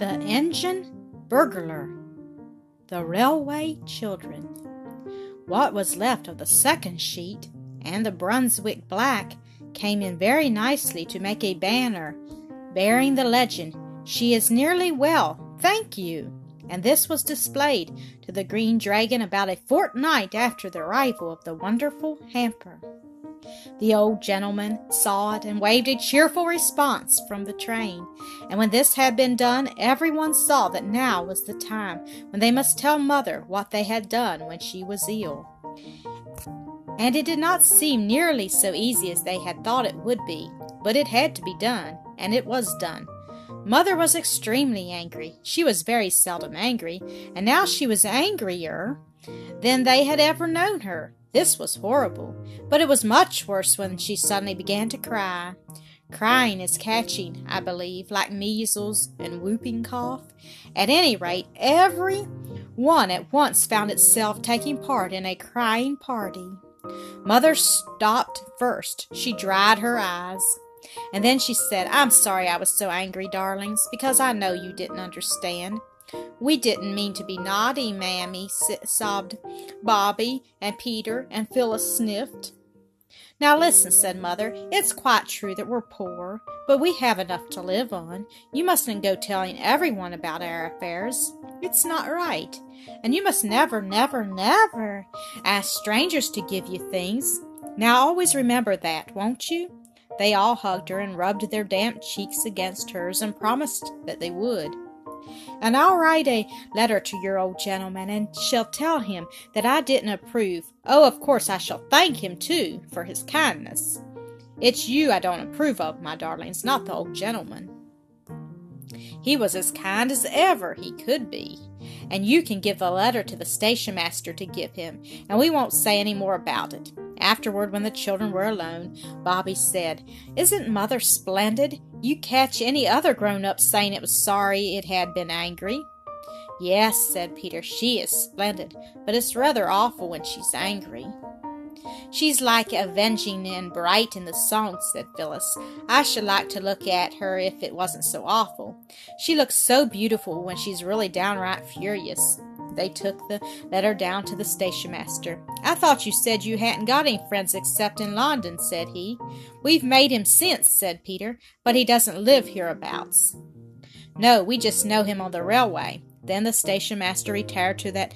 The Engine Burglar The Railway Children What was left of the second sheet and the Brunswick black came in very nicely to make a banner bearing the legend, She is nearly well, thank you. And this was displayed to the Green Dragon about a fortnight after the arrival of the wonderful hamper. The old gentleman saw it and waved a cheerful response from the train. And when this had been done, everyone saw that now was the time when they must tell mother what they had done when she was ill. And it did not seem nearly so easy as they had thought it would be, but it had to be done, and it was done. Mother was extremely angry. She was very seldom angry, and now she was angrier than they had ever known her. This was horrible, but it was much worse when she suddenly began to cry. Crying is catching, I believe, like measles and whooping cough. At any rate, every one at once found itself taking part in a crying party. Mother stopped first. She dried her eyes. And then she said, I'm sorry I was so angry, darlings, because I know you didn't understand. We didn't mean to be naughty, Mammy, sobbed Bobby, and Peter, and Phyllis sniffed. Now listen, said Mother, it's quite true that we're poor, but we have enough to live on. You mustn't go telling everyone about our affairs. It's not right. And you must never, never, never ask strangers to give you things. Now always remember that, won't you? They all hugged her and rubbed their damp cheeks against hers and promised that they would. And I'll write a letter to your old gentleman and shall tell him that I didn't approve. Oh, of course, I shall thank him, too, for his kindness. It's you I don't approve of, my darlings, not the old gentleman. He was as kind as ever he could be. And you can give the letter to the station master to give him, and we won't say any more about it. Afterward, when the children were alone, Bobby said, Isn't Mother splendid? You catch any other grown up saying it was sorry it had been angry. Yes, said Peter, she is splendid, but it's rather awful when she's angry. She's like avenging and bright in the song, said Phyllis. I should like to look at her if it wasn't so awful. She looks so beautiful when she's really downright furious. They took the letter down to the station master. I thought you said you hadn't got any friends except in London, said he. We've made him since, said Peter, but he doesn't live hereabouts. No, we just know him on the railway. Then the station master retired to that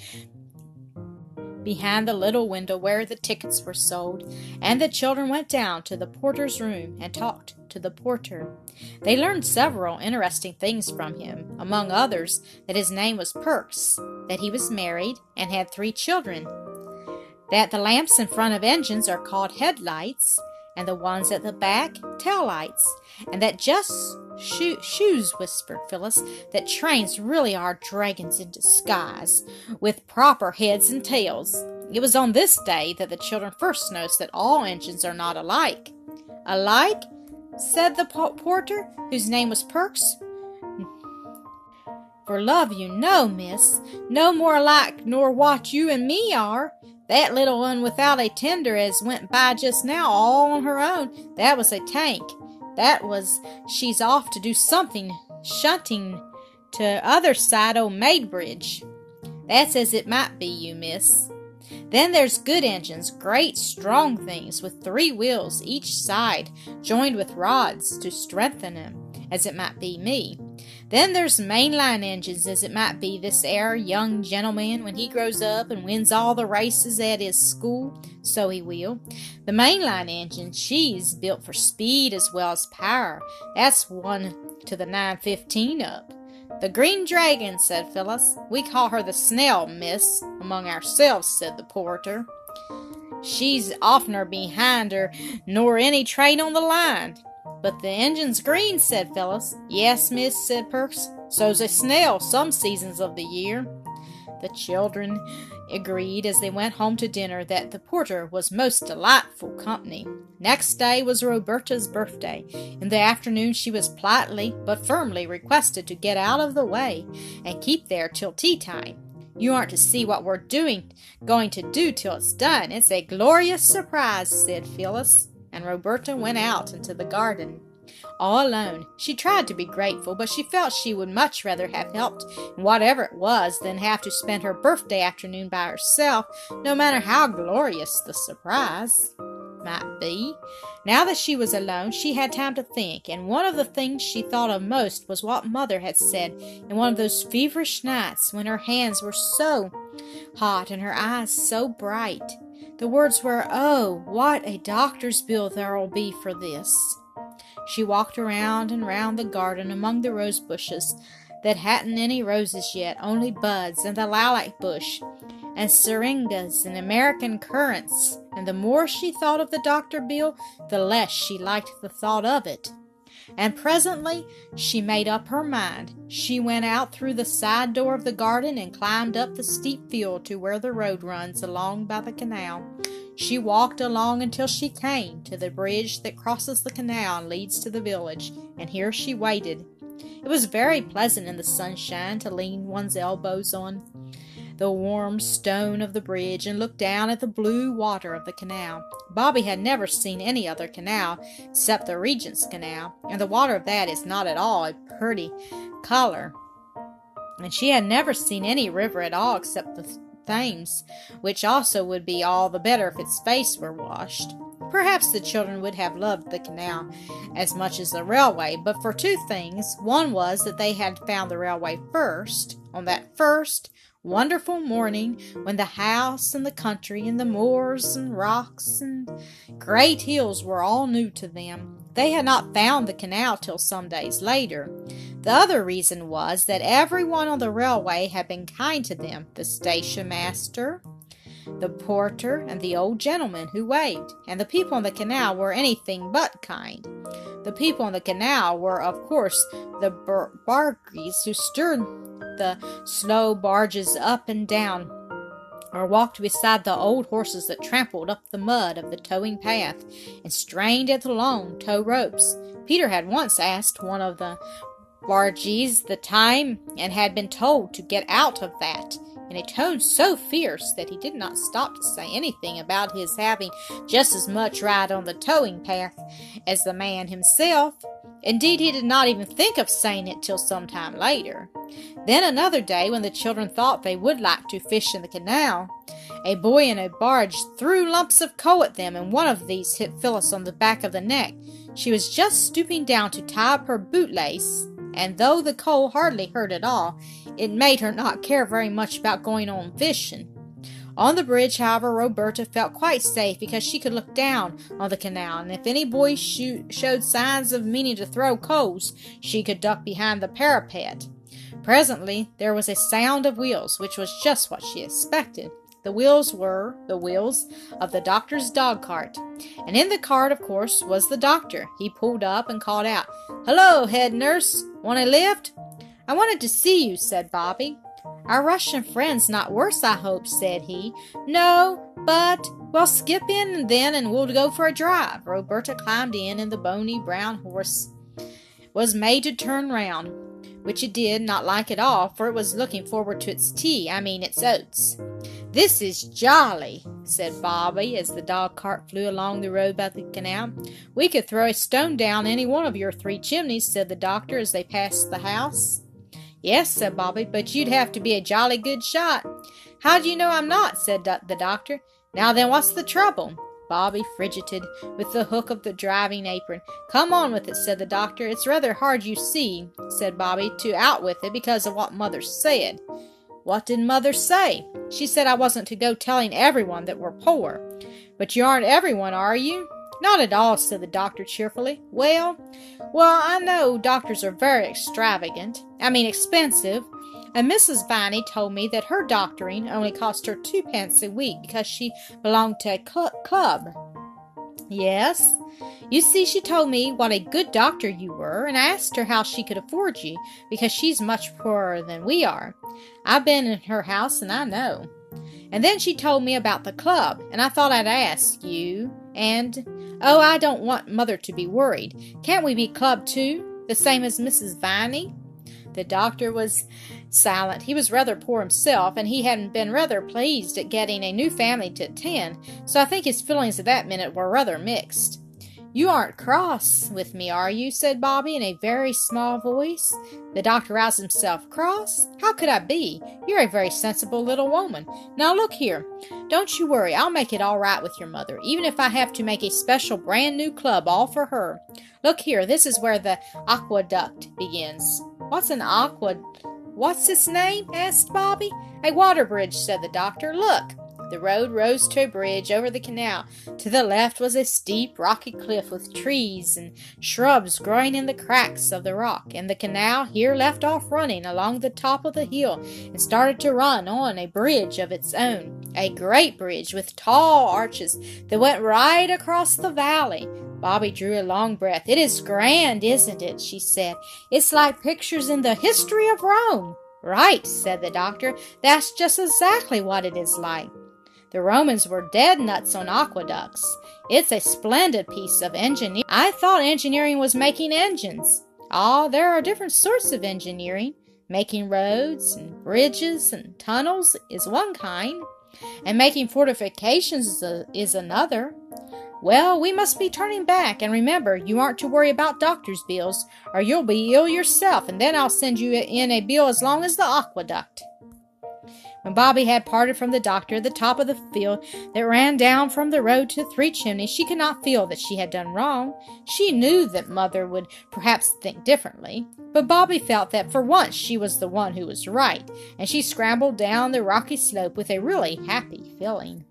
behind the little window where the tickets were sold, and the children went down to the porter's room and talked to the porter. They learned several interesting things from him, among others, that his name was Perks, that he was married and had three children, that the lamps in front of engines are called headlights, and the ones at the back tail lights, and that just Sho- shoes, whispered Phyllis, that trains really are dragons in disguise, with proper heads and tails. It was on this day that the children first noticed that all engines are not alike. Alike? said the porter, whose name was Perks. For love you know, miss, no more alike nor what you and me are. That little one without a tender as went by just now all on her own, that was a tank. That was she's off to do something shunting to other side o' Maidbridge. That's as it might be, you miss. Then there's good engines, great strong things with three wheels each side, joined with rods to strengthen 'em, as it might be me. Then there's mainline engines, as it might be this air young gentleman when he grows up and wins all the races at his school, so he will. The mainline engine, she's built for speed as well as power. That's one to the 915 up. The Green Dragon, said Phyllis. We call her the Snail, miss, among ourselves, said the porter. She's oftener behind her nor any train on the line. But the engine's green, said Phyllis. Yes, miss, said Perks. So's a snail some seasons of the year. The children agreed as they went home to dinner that the porter was most delightful company. Next day was Roberta's birthday. In the afternoon she was politely but firmly requested to get out of the way and keep there till tea time. You aren't to see what we're doing going to do till it's done. It's a glorious surprise, said Phyllis, and Roberta went out into the garden. all alone. She tried to be grateful, but she felt she would much rather have helped in whatever it was than have to spend her birthday afternoon by herself, no matter how glorious the surprise might be. Now that she was alone, she had time to think, and one of the things she thought of most was what Mother had said in one of those feverish nights when her hands were so hot and her eyes so bright. The words were, Oh, what a doctor's bill there'll be for this. She walked around and round the garden among the rose bushes that hadn't any roses yet, only buds, and the lilac bush, and syringas and American currants, and the more she thought of the doctor bill, the less she liked the thought of it. And presently she made up her mind. She went out through the side door of the garden and climbed up the steep field to where the road runs along by the canal. She walked along until she came to the bridge that crosses the canal and leads to the village, and here she waited. It was very pleasant in the sunshine to lean one's elbows on the warm stone of the bridge and looked down at the blue water of the canal. Bobby had never seen any other canal except the Regent's Canal, and the water of that is not at all a pretty color. And she had never seen any river at all except the Thames, which also would be all the better if its face were washed. Perhaps the children would have loved the canal as much as the railway, but for two things. One was that they had found the railway first, on that first wonderful morning when the house and the country and the moors and rocks and great hills were all new to them. They had not found the canal till some days later. The other reason was that everyone on the railway had been kind to them the station master, the porter, and the old gentleman who waved, and the people on the canal were anything but kind. The people on the canal were, of course, the bar- bargees who stirred the snow barges up and down, or walked beside the old horses that trampled up the mud of the towing path and strained at the long tow ropes. Peter had once asked one of the bargees the time and had been told to get out of that in a tone so fierce that he did not stop to say anything about his having just as much right on the towing path as the man himself. Indeed, he did not even think of saying it till some time later. Then another day, when the children thought they would like to fish in the canal, a boy in a barge threw lumps of coal at them, and one of these hit Phyllis on the back of the neck. She was just stooping down to tie up her bootlace, and though the coal hardly hurt at all, it made her not care very much about going on fishing. On the bridge, however, Roberta felt quite safe because she could look down on the canal, and if any boy showed signs of meaning to throw coals, she could duck behind the parapet. Presently, there was a sound of wheels, which was just what she expected. The wheels were the wheels of the doctor's dog cart, and in the cart, of course, was the doctor. He pulled up and called out, Hello, head nurse. Want a lift? I wanted to see you, said Bobby. Our Russian friend's not worse, I hope, said he. No, but, well, skip in then and we'll go for a drive. Roberta climbed in, and the bony brown horse was made to turn round, which it did not like at all, for it was looking forward to its tea, I mean its oats. This is jolly, said Bobby as the dog cart flew along the road by the canal. We could throw a stone down any one of your three chimneys, said the doctor as they passed the house. Yes, said Bobby, but you'd have to be a jolly good shot. How do you know I'm not? said the doctor. Now then, what's the trouble? Bobby fidgeted with the hook of the driving apron. Come on with it, said the doctor. It's rather hard, you see, said Bobby, to out with it because of what Mother said. What did Mother say? She said I wasn't to go telling everyone that we're poor. But you aren't everyone, are you? Not at all, said the doctor cheerfully. Well, well, I know doctors are very extravagant. I mean expensive. And Mrs. Viney told me that her doctoring only cost her two pence a week because she belonged to a cl- club. Yes. You see, she told me what a good doctor you were, and I asked her how she could afford you, because she's much poorer than we are. I've been in her house, and I know. And then she told me about the club, and I thought I'd ask you. And, oh, I don't want Mother to be worried. Can't we be club too, the same as Mrs. Viney? The doctor was silent. He was rather poor himself, and he hadn't been rather pleased at getting a new family to attend, so I think his feelings at that minute were rather mixed. You aren't cross with me, are you? said Bobby in a very small voice. The doctor roused himself. Cross? How could I be? You're a very sensible little woman. Now look here. Don't you worry, I'll make it all right with your mother, even if I have to make a special brand new club all for her. Look here, this is where the aqueduct begins. What's an aqua? What's his name? asked Bobby. A water bridge, said the doctor. Look. The road rose to a bridge over the canal. To the left was a steep, rocky cliff with trees and shrubs growing in the cracks of the rock, and the canal here left off running along the top of the hill and started to run on a bridge of its own. A great bridge with tall arches that went right across the valley. Bobby drew a long breath. It is grand, isn't it? she said. It's like pictures in the history of Rome. Right, said the doctor. That's just exactly what it is like. The Romans were dead nuts on aqueducts. It's a splendid piece of engineering. I thought engineering was making engines. Ah, there are different sorts of engineering. Making roads and bridges and tunnels is one kind, and making fortifications is, a, is another. Well, we must be turning back, and remember, you aren't to worry about doctor's bills, or you'll be ill yourself, and then I'll send you in a bill as long as the aqueduct. When Bobby had parted from the doctor at the top of the field that ran down from the road to Three Chimneys, she could not feel that she had done wrong. She knew that Mother would perhaps think differently, but Bobby felt that for once she was the one who was right, and she scrambled down the rocky slope with a really happy feeling.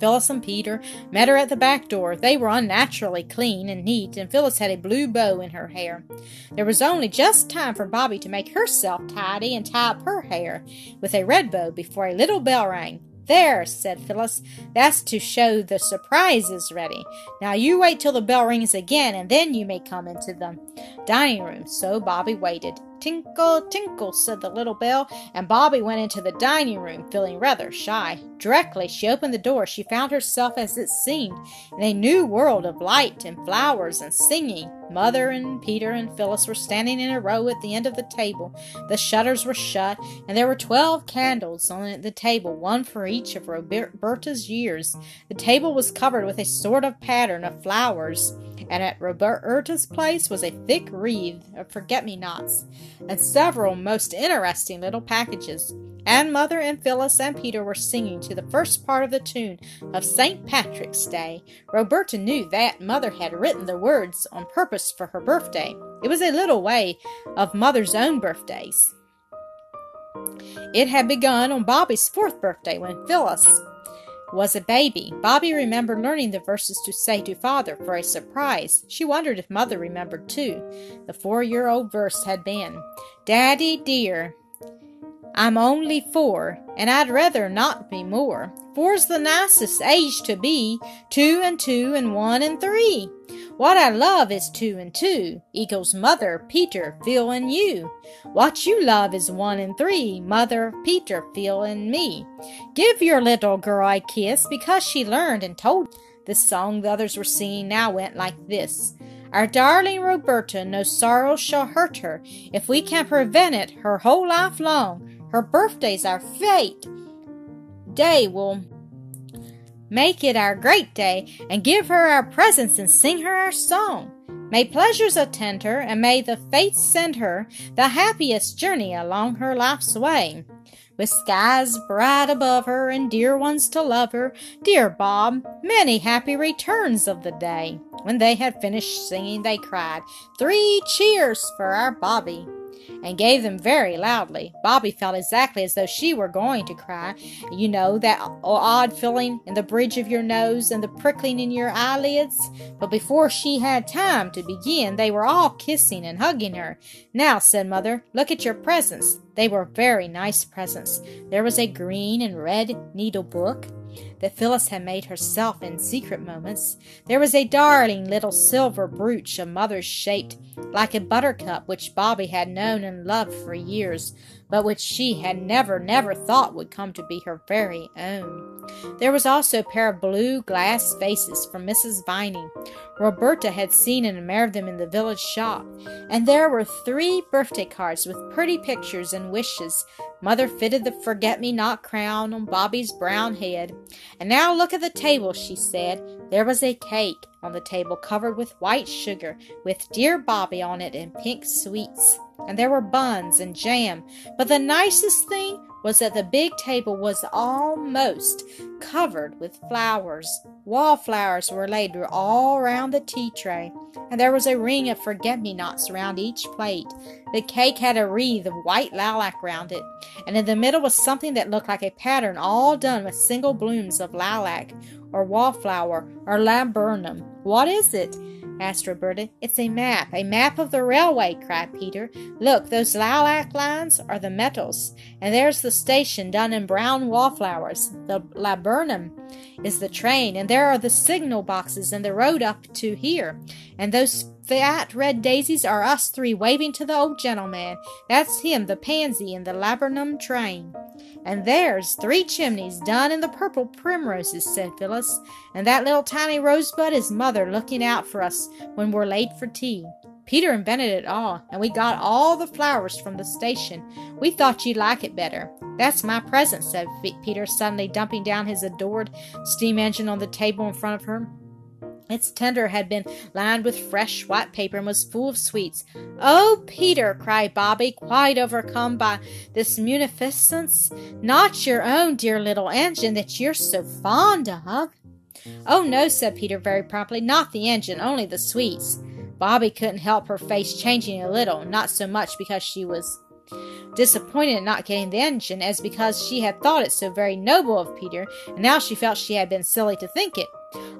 Phyllis and Peter met her at the back door. They were unnaturally clean and neat, and Phyllis had a blue bow in her hair. There was only just time for Bobby to make herself tidy and tie up her hair with a red bow before a little bell rang. There, said Phyllis, that's to show the surprise is ready. Now you wait till the bell rings again, and then you may come into the dining room. So Bobby waited. Tinkle, tinkle, said the little bell, and Bobby went into the dining room, feeling rather shy. Directly she opened the door, she found herself, as it seemed, in a new world of light and flowers and singing. Mother and Peter and Phyllis were standing in a row at the end of the table. The shutters were shut, and there were twelve candles on the table, one for each of Roberta's years. The table was covered with a sort of pattern of flowers and at Roberta's place was a thick wreath of forget me nots, and several most interesting little packages. And Mother and Phyllis and Peter were singing to the first part of the tune of St. Patrick's Day. Roberta knew that Mother had written the words on purpose for her birthday. It was a little way of Mother's own birthdays. It had begun on Bobby's fourth birthday when Phyllis was a baby. Bobby remembered learning the verses to say to Father for a surprise. She wondered if Mother remembered too. The four year old verse had been Daddy dear, I'm only four, and I'd rather not be more. Four's the nicest age to be, two and two and one and three. What I love is two and two, equals mother, Peter, Phil, and you. What you love is one and three, mother, Peter, Phil, and me. Give your little girl a kiss because she learned and told. The song the others were singing now went like this. Our darling Roberta, no sorrow shall hurt her if we can prevent it her whole life long. Her birthday's our fate. Day will Make it our great day, and give her our presents and sing her our song. May pleasures attend her, and may the fates send her the happiest journey along her life's way. With skies bright above her and dear ones to love her, dear Bob, many happy returns of the day. When they had finished singing, they cried, Three cheers for our Bobby! And gave them very loudly. Bobby felt exactly as though she were going to cry. You know, that odd feeling in the bridge of your nose and the prickling in your eyelids? But before she had time to begin, they were all kissing and hugging her. Now, said Mother, look at your presents. They were very nice presents. There was a green and red needle book that Phyllis had made herself in secret moments. There was a darling little silver brooch of mother's shaped like a buttercup which Bobby had known and loved for years, but which she had never, never thought would come to be her very own. There was also a pair of blue glass vases from Mrs. Viney. Roberta had seen and admired them in the village shop, and there were three birthday cards with pretty pictures and wishes. Mother fitted the forget-me-not crown on Bobby's brown head. And now look at the table, she said. There was a cake, on the table covered with white sugar, with Dear Bobby on it and pink sweets. And there were buns and jam. But the nicest thing was that the big table was almost covered with flowers. Wallflowers were laid all round the tea tray, and there was a ring of forget me nots around each plate. The cake had a wreath of white lilac round it, and in the middle was something that looked like a pattern all done with single blooms of lilac, or wallflower, or laburnum. What is it? Asked Roberta. It's a map, a map of the railway, cried Peter. Look, those lilac lines are the metals, and there's the station done in brown wallflowers. The laburnum is the train, and there are the signal boxes and the road up to here, and those fat red daisies are us three waving to the old gentleman. That's him, the pansy, in the laburnum train. And there's three chimneys done in the purple primroses, said Phyllis. And that little tiny rosebud is mother looking out for us when we're late for tea. Peter invented it all, and we got all the flowers from the station. We thought you'd like it better. That's my present, said Peter, suddenly dumping down his adored steam engine on the table in front of her. Its tender had been lined with fresh white paper and was full of sweets. Oh, Peter, cried Bobby, quite overcome by this munificence. Not your own dear little engine that you're so fond of. Oh, no, said Peter very promptly, not the engine, only the sweets. Bobby couldn't help her face changing a little, not so much because she was disappointed at not getting the engine as because she had thought it so very noble of Peter, and now she felt she had been silly to think it.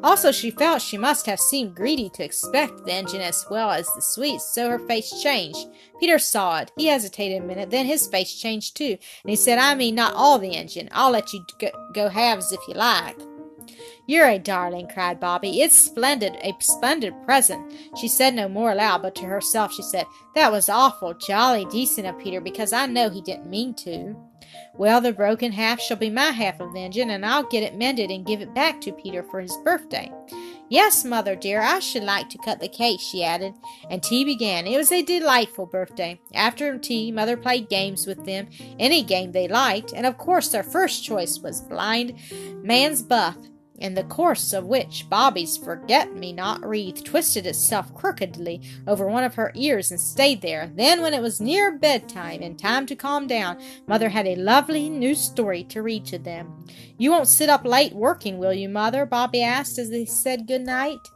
Also, she felt she must have seemed greedy to expect the engine as well as the sweets, so her face changed. Peter saw it. He hesitated a minute, then his face changed too, and he said, I mean not all the engine. I'll let you go, go halves if you like. You're a darling, cried Bobby. It's splendid, a splendid present. She said no more aloud, but to herself she said, That was awful, jolly decent of Peter, because I know he didn't mean to. Well, the broken half shall be my half of the engine, and I'll get it mended and give it back to Peter for his birthday. Yes, mother dear, I should like to cut the cake, she added, and tea began. It was a delightful birthday. After tea, mother played games with them, any game they liked, and of course their first choice was blind man's buff, in the course of which Bobby's forget me not wreath twisted itself crookedly over one of her ears and stayed there. Then, when it was near bedtime and time to calm down, Mother had a lovely new story to read to them. You won't sit up late working, will you, Mother? Bobby asked as they said good night.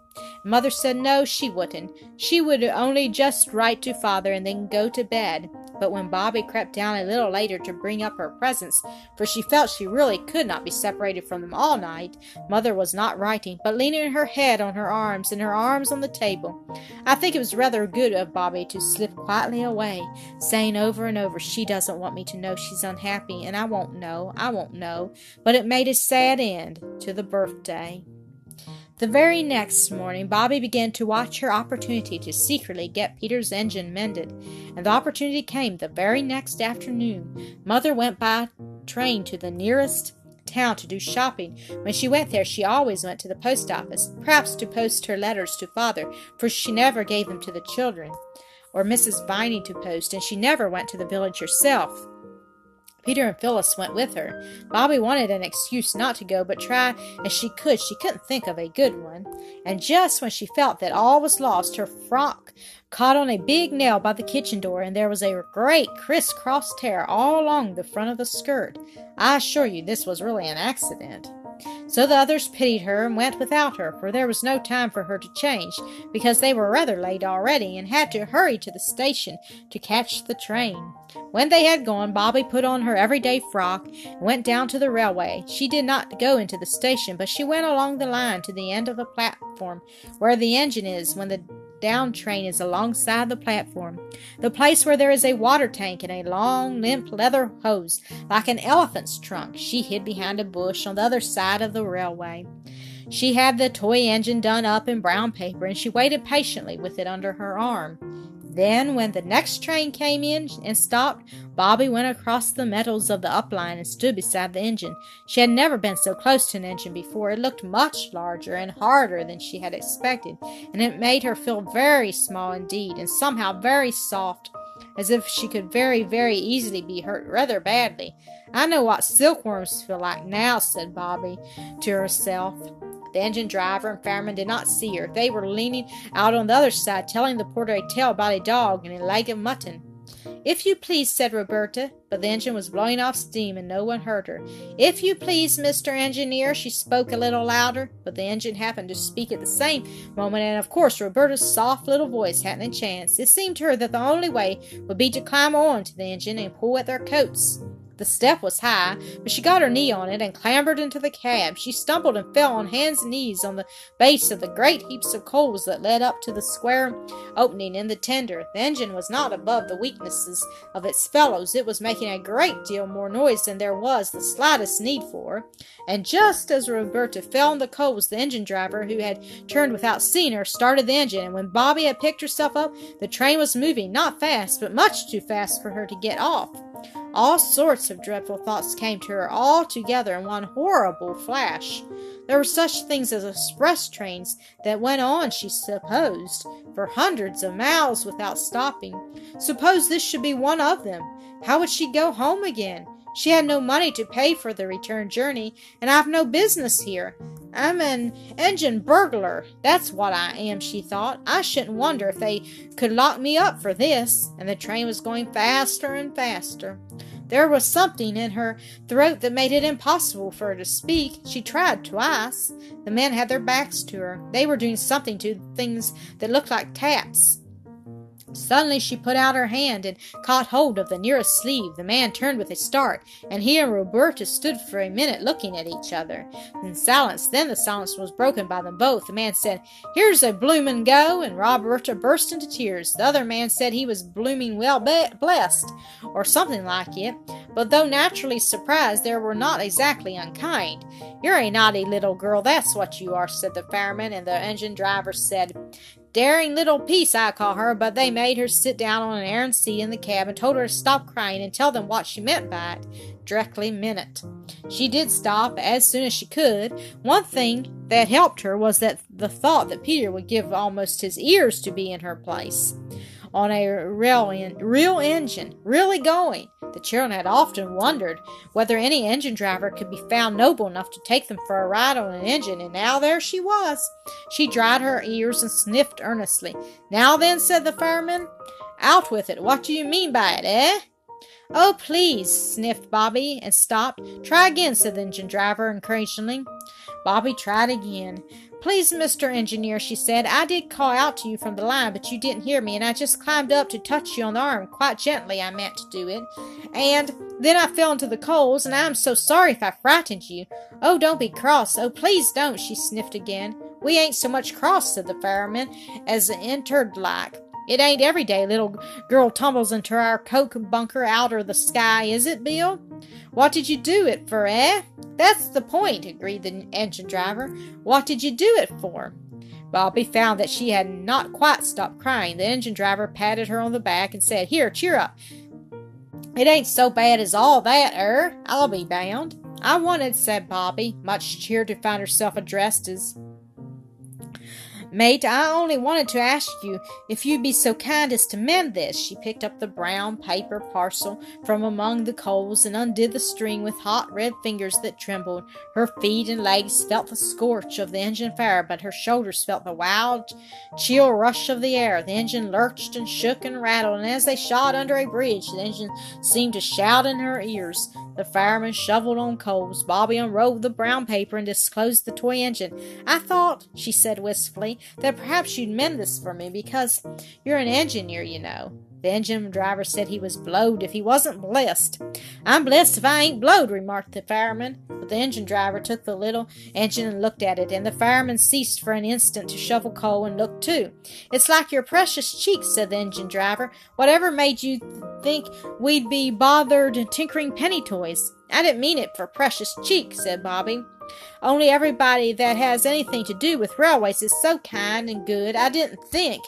Mother said no, she wouldn't. She would only just write to Father and then go to bed. But when Bobby crept down a little later to bring up her presents, for she felt she really could not be separated from them all night, Mother was not writing, but leaning her head on her arms and her arms on the table. I think it was rather good of Bobby to slip quietly away, saying over and over, She doesn't want me to know she's unhappy, and I won't know, I won't know. But it made a sad end to the birthday. The very next morning, Bobby began to watch her opportunity to secretly get Peter's engine mended, and the opportunity came the very next afternoon. Mother went by train to the nearest town to do shopping. When she went there, she always went to the post office, perhaps to post her letters to father, for she never gave them to the children, or Mrs. Viney to post, and she never went to the village herself. Peter and Phyllis went with her. Bobby wanted an excuse not to go, but try as she could, she couldn't think of a good one. And just when she felt that all was lost, her frock caught on a big nail by the kitchen door, and there was a great crisscross tear all along the front of the skirt. I assure you this was really an accident. So the others pitied her and went without her, for there was no time for her to change, because they were rather late already and had to hurry to the station to catch the train. When they had gone, Bobby put on her everyday frock and went down to the railway. She did not go into the station, but she went along the line to the end of the platform where the engine is when the down train is alongside the platform, the place where there is a water tank and a long, limp leather hose, like an elephant's trunk. She hid behind a bush on the other side of the railway. She had the toy engine done up in brown paper, and she waited patiently with it under her arm. Then, when the next train came in and stopped, Bobby went across the metals of the upline and stood beside the engine. She had never been so close to an engine before. It looked much larger and harder than she had expected, and it made her feel very small indeed, and somehow very soft, as if she could very, very easily be hurt rather badly. I know what silkworms feel like now, said Bobby to herself. The engine driver and fireman did not see her. They were leaning out on the other side, telling the porter a tale about a dog and a leg of mutton. If you please, said Roberta, but the engine was blowing off steam and no one heard her. If you please, Mr. Engineer, she spoke a little louder, but the engine happened to speak at the same moment, and of course Roberta's soft little voice hadn't a chance. It seemed to her that the only way would be to climb on to the engine and pull at their coats. The step was high, but she got her knee on it and clambered into the cab. She stumbled and fell on hands and knees on the base of the great heaps of coals that led up to the square opening in the tender. The engine was not above the weaknesses of its fellows. It was making a great deal more noise than there was the slightest need for. And just as Roberta fell on the coals, the engine driver, who had turned without seeing her, started the engine. And when Bobby had picked herself up, the train was moving, not fast, but much too fast for her to get off. All sorts of dreadful thoughts came to her all together in one horrible flash. There were such things as express trains that went on, she supposed, for hundreds of miles without stopping. Suppose this should be one of them. How would she go home again? She had no money to pay for the return journey, and I've no business here. I'm an engine burglar. That's what I am, she thought. I shouldn't wonder if they could lock me up for this. And the train was going faster and faster. There was something in her throat that made it impossible for her to speak. She tried twice. The men had their backs to her. They were doing something to things that looked like taps. Suddenly she put out her hand and caught hold of the nearest sleeve. The man turned with a start, and he and Roberta stood for a minute looking at each other. In silence, then the silence was broken by them both. The man said, Here's a bloomin' go, and Roberta burst into tears. The other man said he was blooming well be- blessed, or something like it, but though naturally surprised, they were not exactly unkind. You're a naughty little girl, that's what you are, said the fireman, and the engine driver said, Daring little piece, I call her, but they made her sit down on an iron seat in the cab and told her to stop crying and tell them what she meant by it. Directly minute. She did stop as soon as she could. One thing that helped her was that the thought that Peter would give almost his ears to be in her place on a real, real engine, really going. The children had often wondered whether any engine driver could be found noble enough to take them for a ride on an engine, and now there she was. She dried her ears and sniffed earnestly. Now then, said the fireman, out with it. What do you mean by it, eh? Oh, please, sniffed Bobby and stopped. Try again, said the engine driver encouragingly. Bobby tried again. Please, Mr. Engineer, she said, I did call out to you from the line, but you didn't hear me, and I just climbed up to touch you on the arm. Quite gently, I meant to do it. And then I fell into the coals, and I'm so sorry if I frightened you. Oh, don't be cross. Oh, please don't, she sniffed again. We ain't so much cross, said the fireman, as entered like. It ain't every day little girl tumbles into our coke bunker outer the sky, is it, Bill? What did you do it for, eh? That's the point, agreed the engine driver. What did you do it for? Bobby found that she had not quite stopped crying. The engine driver patted her on the back and said, Here, cheer up. It ain't so bad as all that, er, I'll be bound. I wanted, said Bobby, much cheered to find herself addressed as Mate, I only wanted to ask you if you'd be so kind as to mend this. She picked up the brown paper parcel from among the coals and undid the string with hot red fingers that trembled. Her feet and legs felt the scorch of the engine fire, but her shoulders felt the wild, chill rush of the air. The engine lurched and shook and rattled, and as they shot under a bridge, the engine seemed to shout in her ears. The fireman shoveled on coals. Bobby unrolled the brown paper and disclosed the toy engine. I thought, she said wistfully, that perhaps you'd mend this for me because you're an engineer, you know. The engine driver said he was blowed if he wasn't blessed. I'm blessed if I ain't blowed, remarked the fireman. But the engine driver took the little engine and looked at it, and the fireman ceased for an instant to shovel coal and look too. It's like your precious cheeks, said the engine driver. Whatever made you think we'd be bothered tinkering penny toys? I didn't mean it for precious cheeks, said Bobby. Only everybody that has anything to do with railways is so kind and good, I didn't think.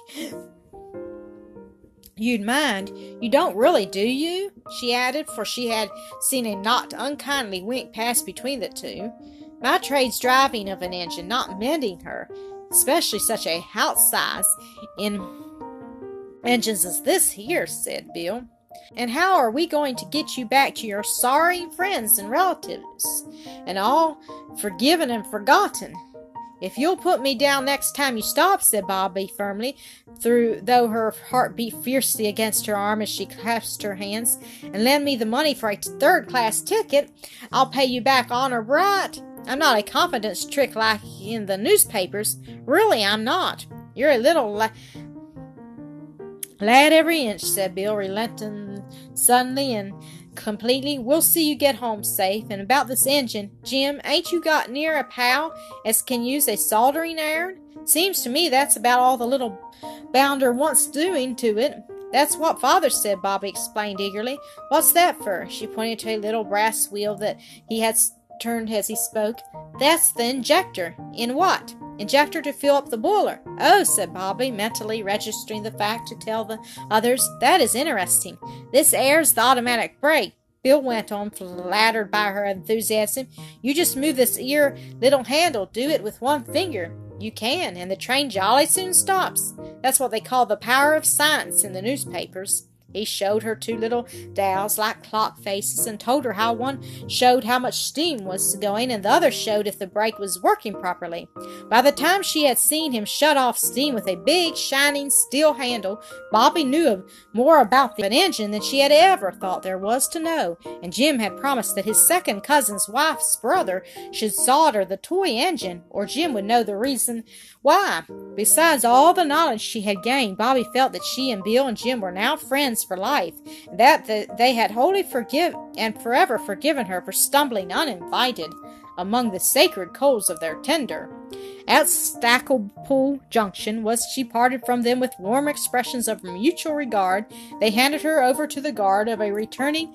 You'd mind. You don't really, do you? she added, for she had seen a not unkindly wink pass between the two. My trade's driving of an engine, not mending her, especially such a house size in engines as this here, said Bill. And how are we going to get you back to your sorry friends and relatives, and all forgiven and forgotten? If you'll put me down next time you stop, said Bobby firmly, through though her heart beat fiercely against her arm as she clasped her hands, and lend me the money for a third class ticket, I'll pay you back honor bright. I'm not a confidence trick like in the newspapers. Really, I'm not. You're a little la- lad every inch, said Bill, relenting suddenly and completely. We'll see you get home safe. And about this engine, Jim, ain't you got near a pal as can use a soldering iron? Seems to me that's about all the little bounder wants doing to it. That's what father said, Bobby explained eagerly. What's that for? She pointed to a little brass wheel that he had turned as he spoke. That's the injector. In what? Injector to fill up the boiler. Oh, said Bobby, mentally registering the fact to tell the others. That is interesting. This air's the automatic brake. Bill went on, flattered by her enthusiasm. You just move this ear little handle. Do it with one finger. You can, and the train jolly soon stops. That's what they call the power of science in the newspapers. He showed her two little dials like clock faces and told her how one showed how much steam was going and the other showed if the brake was working properly. By the time she had seen him shut off steam with a big, shining steel handle, Bobby knew more about the engine than she had ever thought there was to know, and Jim had promised that his second cousin's wife's brother should solder the toy engine, or Jim would know the reason why. Besides all the knowledge she had gained, Bobby felt that she and Bill and Jim were now friends for life, and that they had wholly forgiven and forever forgiven her for stumbling uninvited among the sacred coals of their tender. At Stacklepool Junction, was she parted from them with warm expressions of mutual regard, they handed her over to the guard of a returning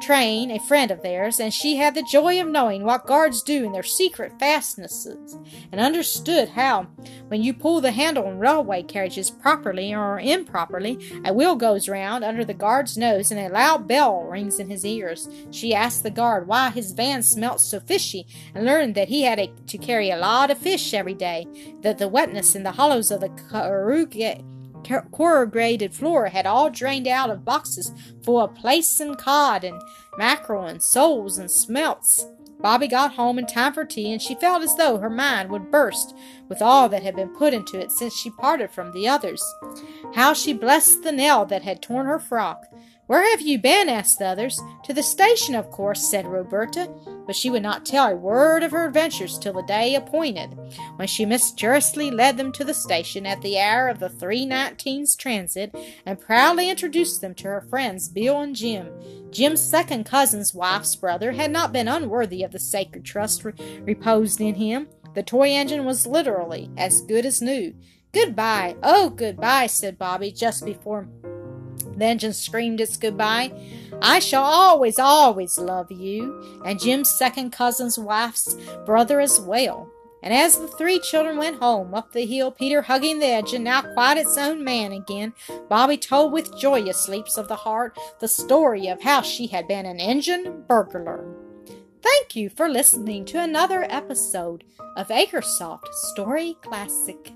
train, a friend of theirs, and she had the joy of knowing what guards do in their secret fastnesses, and understood how, when you pull the handle on railway carriages properly or improperly, a wheel goes round under the guard's nose and a loud bell rings in his ears. She asked the guard why his van smelt so fishy, and learned that he had a, to carry a lot of fish every day, that the wetness in the hollows of the corrugate corrugated floor had all drained out of boxes full of plaice and cod and mackerel and soles and smelts. Bobby got home in time for tea, and she felt as though her mind would burst with all that had been put into it since she parted from the others. How she blessed the nail that had torn her frock! Where have you been? asked the others. To the station, of course, said Roberta, but she would not tell a word of her adventures till the day appointed, when she mysteriously led them to the station at the hour of the 319's transit and proudly introduced them to her friends Bill and Jim. Jim's second cousin's wife's brother had not been unworthy of the sacred trust re- reposed in him. The toy engine was literally as good as new. Goodbye, oh, goodbye, said Bobby just before the engine screamed its goodbye. I shall always, always love you, and Jim's second cousin's wife's brother as well. And as the three children went home up the hill, Peter hugging the engine, now quite its own man again, Bobby told with joyous leaps of the heart the story of how she had been an engine burglar. Thank you for listening to another episode of Acresoft Story Classic.